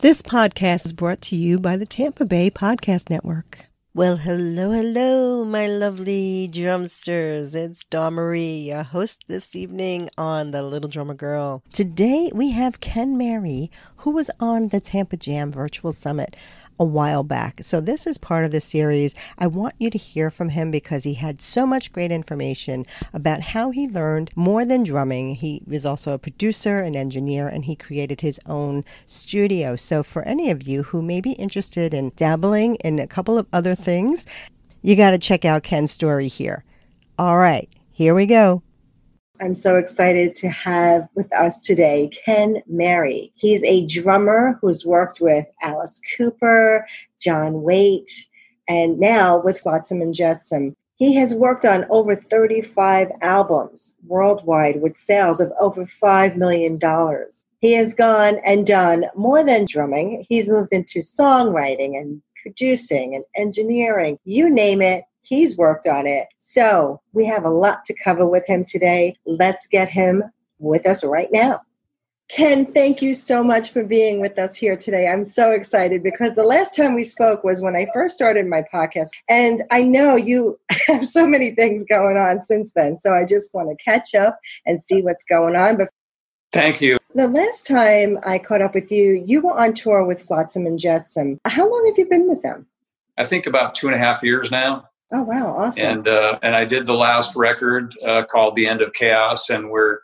This podcast is brought to you by the Tampa Bay Podcast Network. Well, hello, hello, my lovely drumsters. It's Dawn Marie, your host this evening on The Little Drummer Girl. Today we have Ken Mary, who was on the Tampa Jam Virtual Summit a while back. So, this is part of the series. I want you to hear from him because he had so much great information about how he learned more than drumming. He was also a producer, an engineer, and he created his own studio. So, for any of you who may be interested in dabbling in a couple of other things, you got to check out Ken's story here. All right, here we go. I'm so excited to have with us today Ken Mary. He's a drummer who's worked with Alice Cooper, John Waite, and now with Flotsam and Jetsam. He has worked on over 35 albums worldwide with sales of over $5 million. He has gone and done more than drumming. He's moved into songwriting and producing and engineering. You name it, He's worked on it. So we have a lot to cover with him today. Let's get him with us right now. Ken, thank you so much for being with us here today. I'm so excited because the last time we spoke was when I first started my podcast. And I know you have so many things going on since then. So I just want to catch up and see what's going on. But thank you. The last time I caught up with you, you were on tour with Flotsam and Jetsam. How long have you been with them? I think about two and a half years now. Oh wow, awesome! And uh, and I did the last record uh, called "The End of Chaos," and we're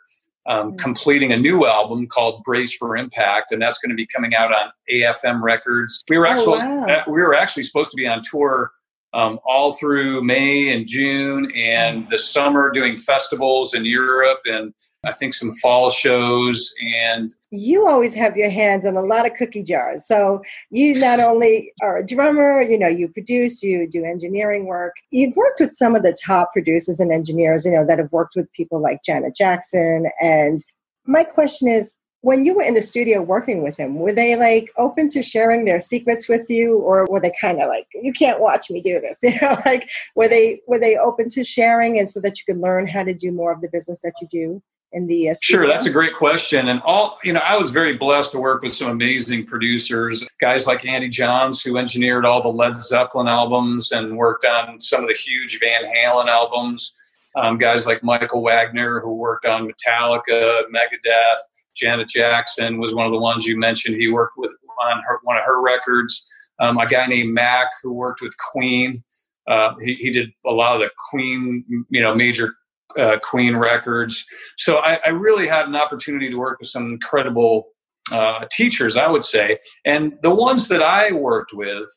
um, mm-hmm. completing a new album called "Brace for Impact," and that's going to be coming out on AFM Records. We were actually oh, wow. uh, we were actually supposed to be on tour um, all through May and June and the summer doing festivals in Europe and I think some fall shows and you always have your hands on a lot of cookie jars. So you not only are a drummer, you know, you produce, you do engineering work. You've worked with some of the top producers and engineers, you know, that have worked with people like Janet Jackson and my question is when you were in the studio working with him, were they like open to sharing their secrets with you, or were they kind of like, "You can't watch me do this"? You know, like were they were they open to sharing, and so that you could learn how to do more of the business that you do? In the uh, sure, that's a great question, and all you know, I was very blessed to work with some amazing producers, guys like Andy Johns, who engineered all the Led Zeppelin albums and worked on some of the huge Van Halen albums. Um, guys like Michael Wagner, who worked on Metallica, Megadeth, Janet Jackson was one of the ones you mentioned. He worked with on her, one of her records. Um, a guy named Mac who worked with Queen. Uh, he, he did a lot of the Queen, you know, major uh, Queen records. So I, I, really had an opportunity to work with some incredible uh, teachers, I would say. And the ones that I worked with,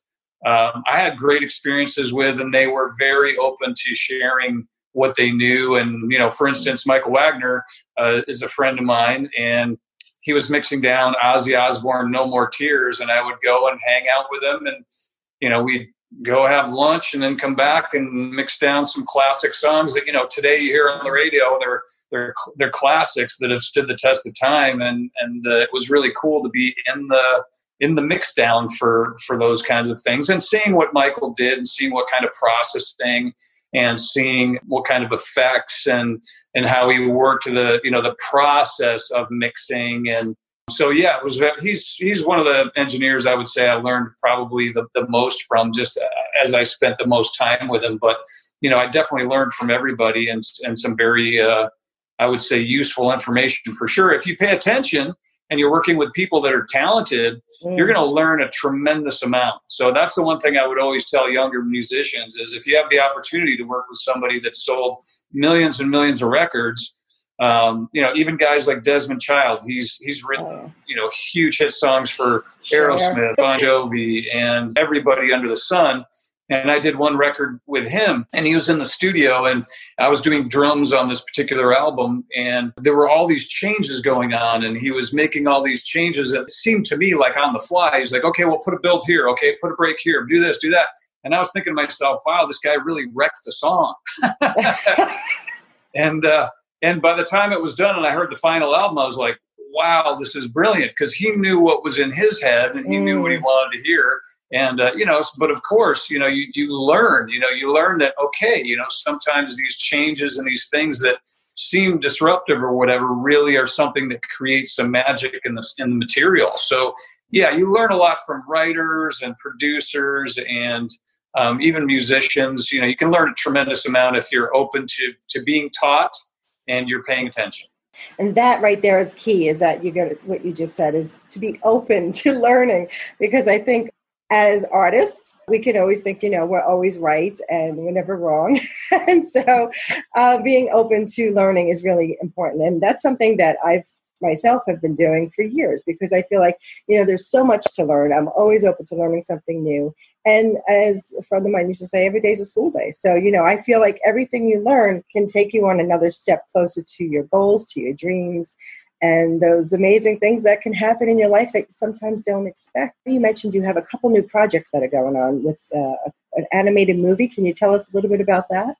um, I had great experiences with, and they were very open to sharing what they knew. And, you know, for instance, Michael Wagner uh, is a friend of mine, and he was mixing down Ozzy Osbourne No More Tears, and I would go and hang out with him, and, you know, we'd go have lunch and then come back and mix down some classic songs that, you know, today you hear on the radio. They're, they're, they're classics that have stood the test of time. And, and uh, it was really cool to be in the, in the mix down for for those kinds of things and seeing what michael did and seeing what kind of processing and seeing what kind of effects and and how he worked the you know the process of mixing. And so yeah it was he's he's one of the engineers i would say i learned probably the, the most from just as i spent the most time with him. But you know i definitely learned from everybody and and some very uh, i would say useful information for sure. If you pay attention and you're working with people that are talented, mm. you're going to learn a tremendous amount. So that's the one thing I would always tell younger musicians is if you have the opportunity to work with somebody that's sold millions and millions of records, um, you know, even guys like Desmond Child, he's he's written oh. you know huge hit songs for Aerosmith, Bon Jovi, and everybody under the sun and I did one record with him and he was in the studio and I was doing drums on this particular album and there were all these changes going on and he was making all these changes that seemed to me like on the fly he's like okay well put a build here okay put a break here do this do that and I was thinking to myself wow this guy really wrecked the song and uh, and by the time it was done and I heard the final album I was like wow this is brilliant because he knew what was in his head and he mm. knew what he mm. wanted to hear and uh, you know but of course you know you, you learn you know you learn that okay you know sometimes these changes and these things that seem disruptive or whatever really are something that creates some magic in the in the material so yeah, you learn a lot from writers and producers and um, even musicians. You know, you can learn a tremendous amount if you're open to to being taught and you're paying attention. And that right there is key. Is that you get what you just said is to be open to learning because I think as artists, we can always think, you know, we're always right and we're never wrong. and so uh, being open to learning is really important. And that's something that I've myself have been doing for years because I feel like, you know, there's so much to learn. I'm always open to learning something new. And as a friend of mine used to say, every day's a school day. So, you know, I feel like everything you learn can take you on another step closer to your goals, to your dreams, and those amazing things that can happen in your life that you sometimes don't expect. You mentioned you have a couple new projects that are going on with uh, an animated movie. Can you tell us a little bit about that?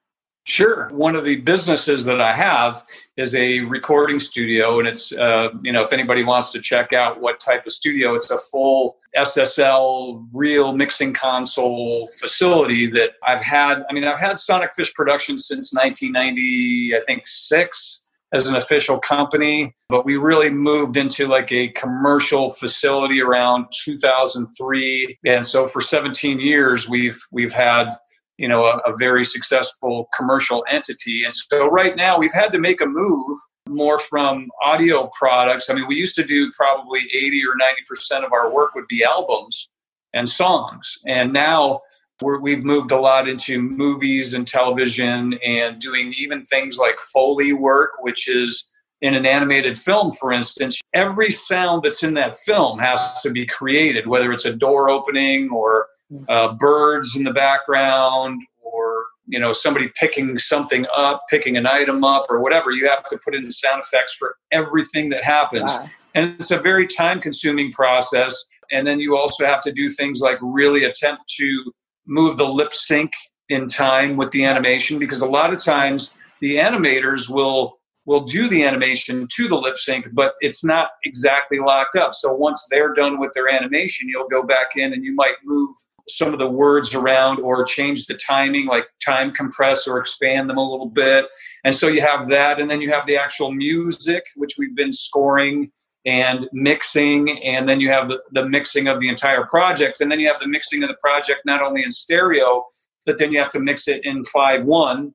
Sure. One of the businesses that I have is a recording studio, and it's, uh, you know, if anybody wants to check out what type of studio, it's a full SSL real mixing console facility that I've had. I mean, I've had Sonic Fish Productions since 1990, I think, six as an official company, but we really moved into like a commercial facility around 2003. And so for 17 years, we've, we've had you know a, a, very successful commercial entity. And so right now we've had to make a move more from audio products. I mean we used to do probably 80 or 90 percent of our work would be albums and songs. And now we have moved a lot into movies and television and doing even things like foley work which is in an animated film for instance. Every sound that's in that film has to be created whether it's a door opening or uh, birds in the background or you know somebody picking something up picking an item up or whatever. You have to put in the sound effects for everything that happens. Wow. and it's a very time consuming process. And then you also have to do things like really attempt to move the lip sync in time with the animation because a lot of times the animators will will do the animation to the lip sync, but it's not exactly locked up. So once they're done with their animation, you'll go back in and you might move some of the words around or change the timing, like time compress or expand them a little bit. And so you have that. And then you have the actual music, which we've been scoring and mixing. And then you have the, the mixing of the entire project. And then you have the mixing of the project not only in stereo, but then you have to mix it in 5 1,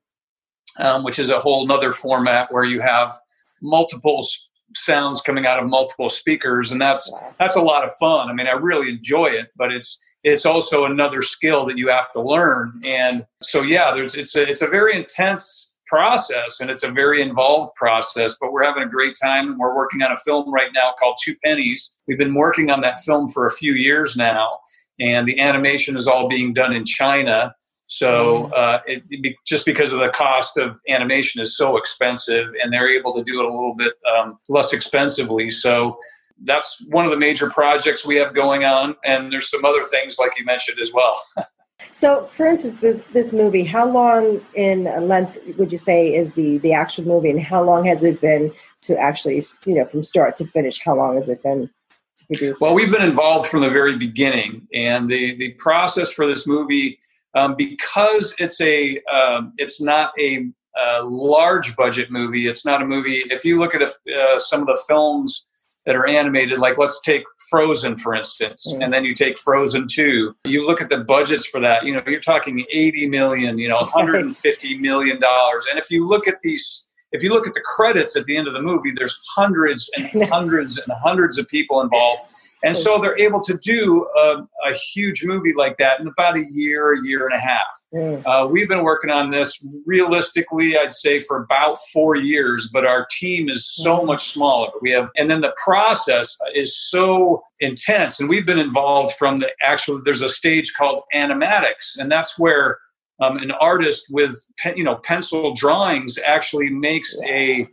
um, which is a whole nother format where you have multiple sounds coming out of multiple speakers and that's that's a lot of fun i mean i really enjoy it but it's it's also another skill that you have to learn. And so, yeah, there's it's a it's a very intense process and it's a very involved process. But we're having a great time, and we're working on a film right now called Two Pennies. We've been working on that film for a few years now, and the animation is all being done in China. So mm. uh, it, it, just because of the cost of animation is so expensive, and they're able to do it a little bit um, less expensively. So that's one of the major projects we have going on. And there's some other things like you mentioned as well. so, for instance, this, this, movie, how long in length would you say is the the actual movie, and how long has it been to actually, you know, from start to finish? How long has it been? to produce? Well, we've been involved from the very beginning, and the the process for this movie, um, because it's a um, it's not a, a, large budget movie. It's not a movie. If you look at a, uh, some of the films that are animated like let's take frozen for instance mm. and then you take frozen 2 you look at the budgets for that you know you're talking 80 million you know 150 million dollars and if you look at these if you look at the credits at the end of the movie, there's hundreds and hundreds and hundreds of people involved. And so they're able to do a, a huge movie like that in about a year, a year and a half. Mm. Uh, we've been working on this realistically, I'd say, for about four years, but our team is so mm. much smaller. We have, and then the process is so intense. And we've been involved from the actual, there's a stage called animatics, and that's where um, an artist with you know pencil drawings actually makes a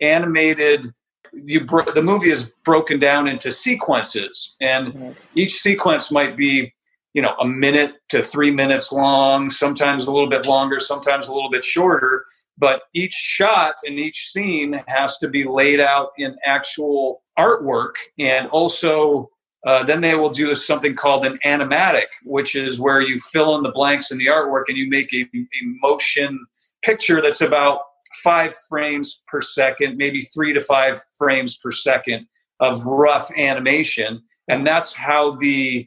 animated you bro- the movie is broken down into sequences. And each sequence might be you know a minute to three minutes long sometimes a little bit longer sometimes a little bit shorter. But each shot and each scene has to be laid out in actual artwork and also uh, then they will do something called an animatic, which is where you fill in the blanks in the artwork and you make a, a motion picture that's about five frames per second, maybe three to five frames per second of rough animation. and that's how the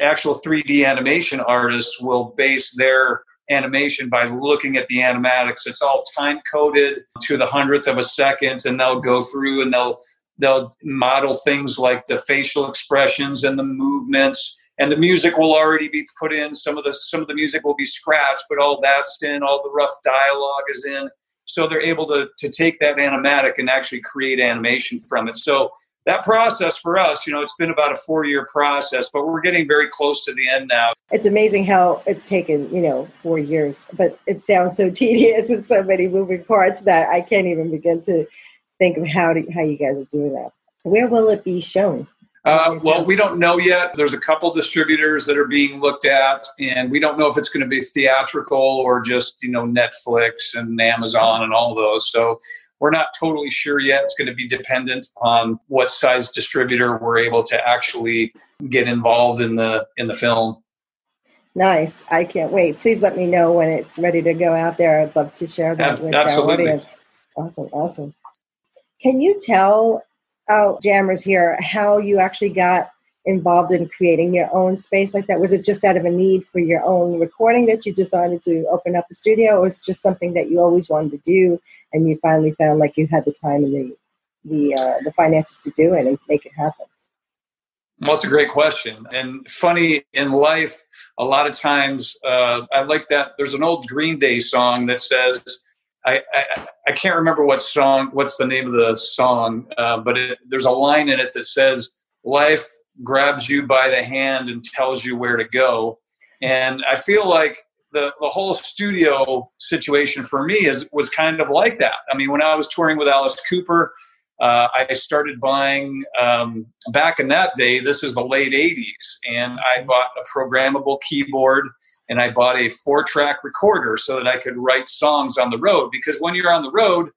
actual 3D animation artists will base their animation by looking at the animatics. It's all time coded to the hundredth of a second, and they'll go through and they'll they'll model things like the facial expressions and the movements and the music will already be put in. Some of the some of the music will be scratched but all that's in all the rough dialogue is in. So they're able to to take that animatic and actually create animation from it. So that process for us you know it's been about a four year process but we're getting very close to the end now. It's amazing how it's taken you know four years but it sounds so tedious and so many moving parts that i can't even begin to think of how to, how you guys are doing that. Where will it be shown? Uh, well, we don't know yet. There's a couple distributors that are being looked at, and we don't know if it's going to be theatrical or just you know Netflix and Amazon and all those. So we're not totally sure yet. It's going to be dependent on what size distributor we're able to actually get involved in the in the film. Nice. I can't wait. Please let me know when it's ready to go out there. I'd love to share that with Absolutely. our audience. Awesome. Awesome. Can you tell our jammers here how you actually got involved in creating your own space like that? Was it just out of a need for your own recording that you decided to open up a studio, or was it just something that you always wanted to do and you finally found like you had the time and the the uh, the finances to do it and make it happen? Well, it's a great question. And funny in life, a lot of times uh, I like that. There's an old Green Day song that says, I, I, I can't remember what song, what's the name of the song, uh, but it, there's a line in it that says, "Life grabs you by the hand and tells you where to go." And I feel like the the whole studio situation for me is was kind of like that. I mean, when I was touring with Alice Cooper, uh, I started buying um, back in that day. This is the late '80s, and I bought a programmable keyboard and I bought a four track recorder so that I could write songs on the road. Because when you're on the road,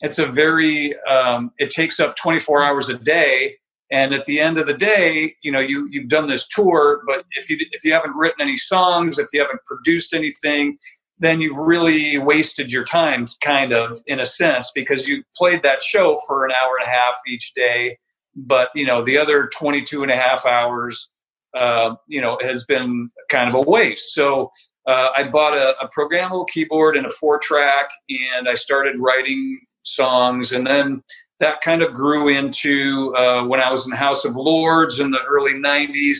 it's a very, um, it takes up 24 hours a day. And at the end of the day, you know, you, you've done this tour, but if you, if you haven't written any songs, if you haven't produced anything, then you've really wasted your time, kind of, in a sense, because you played that show for an hour and a half each day. But, you know, the other 22 and a half hours, uh, you know, has been kind of a waste. So uh, I bought a, a, programmable keyboard and a four track, and I started writing songs. And then that kind of grew into uh, when I was in the House of Lords in the early 90s.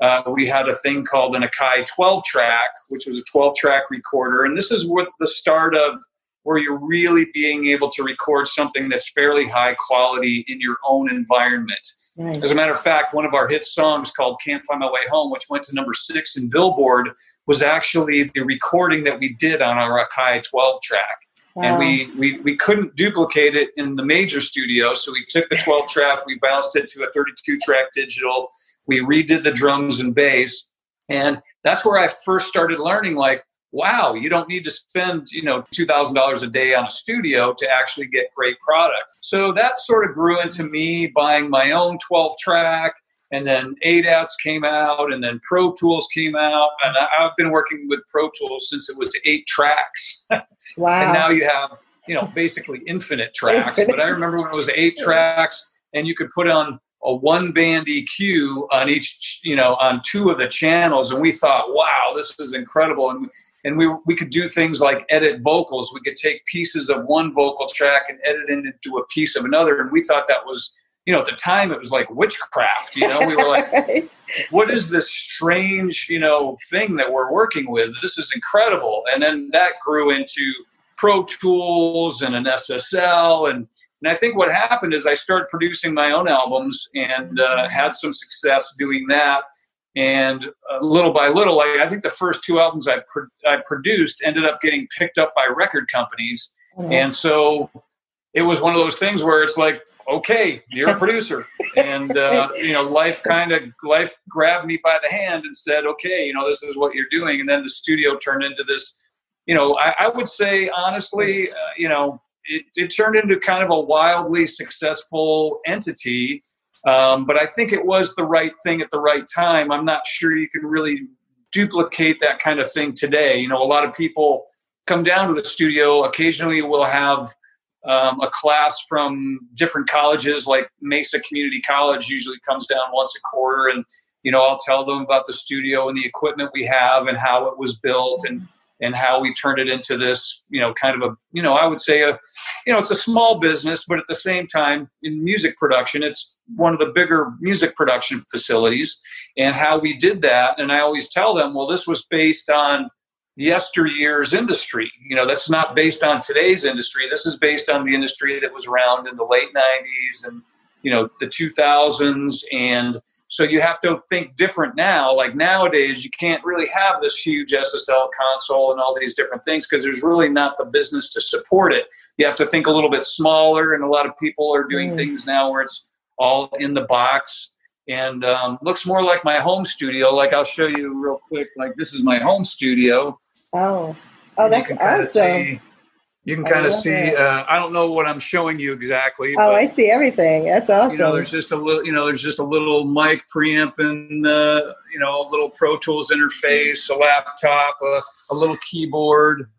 Uh, we had a thing called an Akai 12 track, which was a 12 track recorder. And this is what the start of where you're really being able to record something that's fairly high quality in your own environment. Nice. As a matter of fact, one of our hit songs called Can't Find My Way Home, which went to number six in Billboard, was actually the recording that we did on our Akai 12 track. Wow. And we, we, we couldn't duplicate it in the major studio, so we took the 12 track, we bounced it to a 32 track digital, we redid the drums and bass, and that's where I first started learning like, wow, you don't need to spend, you know, $2,000 a day on a studio to actually get great product. So that sort of grew into me buying my own 12 track and then ADATs came out and then Pro Tools came out. And I've been working with Pro Tools since it was eight tracks. Wow. and now you have, you know, basically infinite tracks. Infinite. But I remember when it was eight tracks and you could put on a one band EQ on each, you know, on two of the channels, and we thought, wow, this is incredible. And and we we could do things like edit vocals. We could take pieces of one vocal track and edit it into a piece of another, and we thought that was, you know, at the time it was like witchcraft. You know, we were like, what is this strange, you know, thing that we're working with? This is incredible. And then that grew into Pro Tools and an SSL and and I think what happened is I started producing my own albums and uh, had some success doing that. And uh, little by little, like, I think the first two albums I, pro- I produced ended up getting picked up by record companies. Mm-hmm. And so it was one of those things where it's like, okay, you're a producer, and uh, you know, life kind of life grabbed me by the hand and said, okay, you know, this is what you're doing, and then the studio turned into this. You know, I, I would say honestly, uh, you know, it, it turned into kind of a wildly successful entity. Um, but I think it was the right thing at the right time. I'm not sure you can really duplicate that kind of thing today. You know, a lot of people come down to the studio. Occasionally, we'll have um, a class from different colleges, like Mesa Community College, usually comes down once a quarter, and you know I'll tell them about the studio and the equipment we have and how it was built and and how we turned it into this, you know, kind of a, you know, I would say a, you know, it's a small business, but at the same time, in music production, it's one of the bigger music production facilities, and how we did that. And I always tell them, well, this was based on yesteryear's industry. You know, that's not based on today's industry. This is based on the industry that was around in the late 90s and, you know, the 2000s. And so you have to think different now. Like nowadays, you can't really have this huge SSL console and all these different things because there's really not the business to support it. You have to think a little bit smaller. And a lot of people are doing mm. things now where it's all in the box and um, looks more like my home studio. Like I'll show you real quick. Like this is my home studio. Oh, oh, that's awesome. You can kind of see. Uh, I don't know what I'm showing you exactly. Oh, I see everything. That's awesome. You know, there's just a little. You know, there's just a little mic preamp and uh, you know a little Pro Tools interface, a laptop, a, a little keyboard.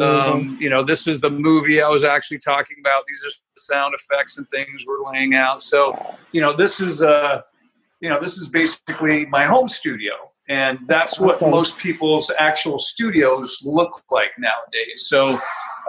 Um, you know, this is the movie I was actually talking about. These are the sound effects and things we're laying out. So, you know, this is uh, you know, this is basically my home studio and that's what awesome. most people's actual studios look like nowadays so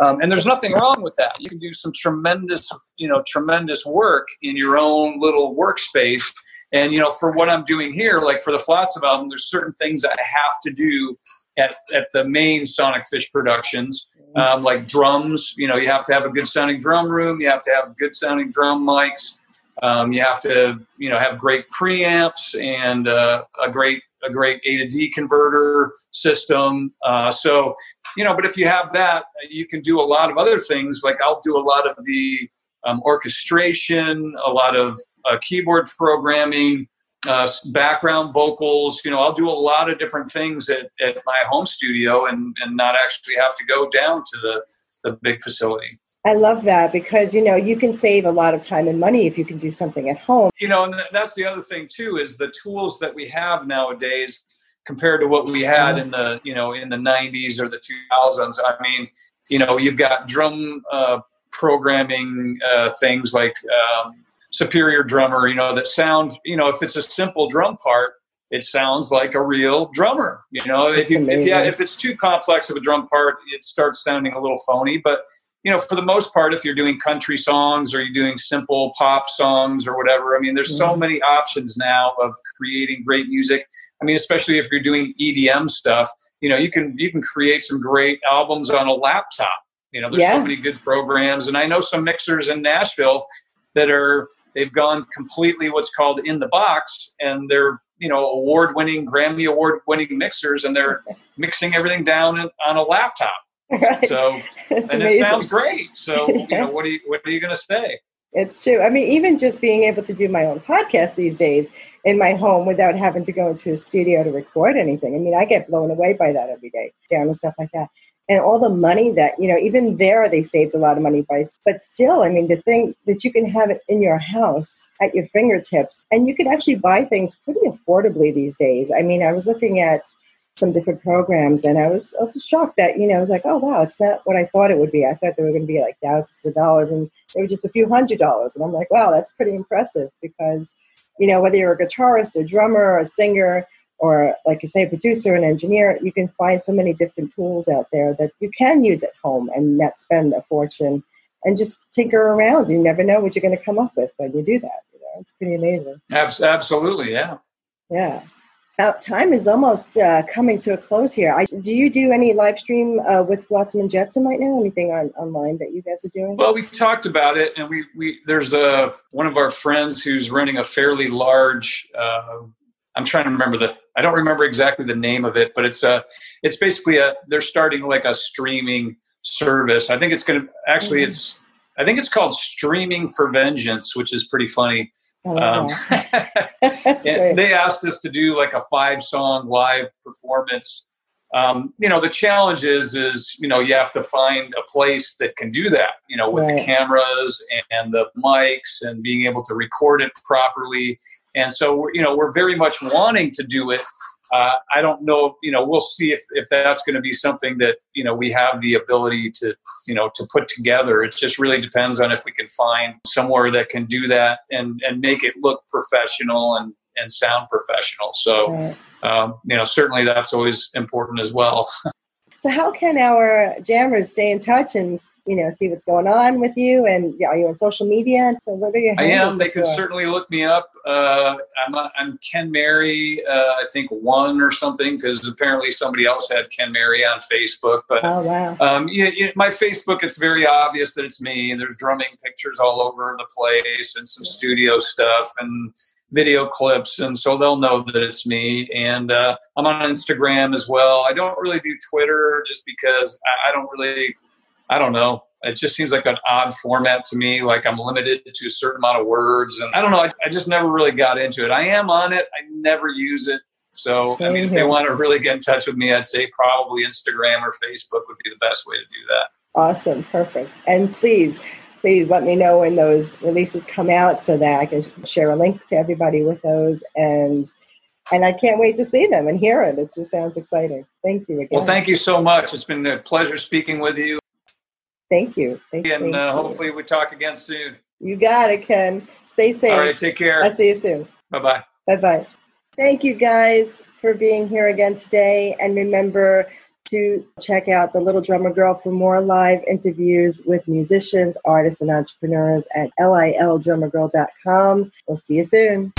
um, and there's nothing wrong with that. You can do some tremendous you know tremendous work in your own little workspace. And you know for what i'm doing here like for the flotsam album there's certain things that i have to do at, at the main sonic fish productions um, like drums. You know you have to have a good sounding drum room. You have to have good sounding drum mics. Um, you have to you know have great preamps and uh, a great a great A to D converter system. Uh, so, you know, but if you have that, you can do a lot of other things. Like I'll do a lot of the um, orchestration, a lot of uh, keyboard programming, uh, background vocals. You know, I'll do a lot of different things at, at my home studio and, and not actually have to go down to the, the big facility. I love that because you know you can save a lot of time and money if you can do something at home. You know, and that's the other thing too is the tools that we have nowadays compared to what we had in the you know in the 90s or the 2000s. I mean, you know, you've got drum uh, programming uh, things like um, Superior Drummer. You know, that sound. You know, if it's a simple drum part, it sounds like a real drummer. You know, if you, if you if it's too complex of a drum part, it starts sounding a little phony. But you know, for the most part, if you're doing country songs or you're doing simple pop songs or whatever, I mean, there's so mm-hmm. many options now of creating great music. I mean, especially if you're doing EDM stuff, you know, you can you can create some great albums on a laptop. You know, there's yeah. so many good programs, and I know some mixers in Nashville that are they've gone completely what's called in the box, and they're you know award-winning Grammy award-winning mixers, and they're mixing everything down on a laptop Right. So, it's and amazing. it sounds great. So, yeah. you know, what are you, what are you going to say? It's true. I mean, even just being able to do my own podcast these days in my home without having to go into a studio to record anything. I mean, I get blown away by that every day, down and stuff like that. And all the money that, you know, even there they saved a lot of money by, but still, I mean, the thing that you can have it in your house at your fingertips and you can actually buy things pretty affordably these days. I mean, I was looking at some different programs and I was, I was shocked that you know I was like oh wow it's not what I thought it would be. I thought they were going to be like thousands of dollars and they were just a few hundred dollars. And I'm like wow that's pretty impressive because you know whether you're a guitarist a drummer or a singer or like you say a producer an engineer you can find so many different tools out there that you can use at home and not spend a fortune and just tinker around. You never know what you're going to come up with when you do that you know? It's pretty amazing. Absolutely yeah. Yeah about time is almost uh, coming to a close here. I, do you do any live stream uh, with Flotsam and Jetsam right now? Anything on online that you guys are doing? Well, we talked about it, and we we there's a one of our friends who's running a fairly large. Uh, I'm trying to remember the. I don't remember exactly the name of it, but it's a. It's basically a. They're starting like a streaming service. I think it's going to actually. Mm-hmm. It's. I think it's called Streaming for Vengeance, which is pretty funny um, they asked us to do like a five song live performance. Um, you know, the challenge is, is, you know, you have to find a place that can do that, you know, with right. the cameras and the mics and being able to record it properly. and so we're you know we're very much wanting to do it. Uh, I don't know, you know, we'll see if, if that's going to be something that you know we have the ability to you know to put together. It just really depends on if we can find somewhere that can do that and and make it look professional and and sound professional. So, right. um, you know, certainly that's always important as well. So how can our jammers stay in touch and you know see what's going on with you? And are you on social media? So what are your? I am. They could certainly look me up. Uh, I'm a, I'm Ken Mary. Uh, I think one or something because apparently somebody else had Ken Mary on Facebook. But oh wow. Um, yeah, yeah, my Facebook, it's very obvious that it's me. There's drumming pictures all over the place and some yeah. studio stuff and video clips, and so they'll know that it's me. And uh, I'm on Instagram as well. I don't really do Twitter just because I, I don't really, I don't know. It just seems like an odd format to me. Like I'm limited to a certain amount of words, and I don't know. I, I just never really got into it. I am on it. I never use it. So I mean, if they want to really get in touch with me, I'd say probably Instagram or Facebook would be the best way to do that. Awesome, perfect. And please please let me know when those releases come out so that I can share a link to everybody with those and and I can't wait to see them and hear it. It just sounds exciting. Thank you again. Well, thank you so much. It's been a pleasure speaking with you. Thank you. Thank, and thank uh, hopefully we talk again soon. You got it, Ken. Stay safe. All right, take care. I'll see you soon. Bye bye. Bye bye. Thank you guys for being here again today. And remember, to check out The Little Drummer Girl for more live interviews with musicians, artists, and entrepreneurs at lildrummergirl.com. We'll see you soon.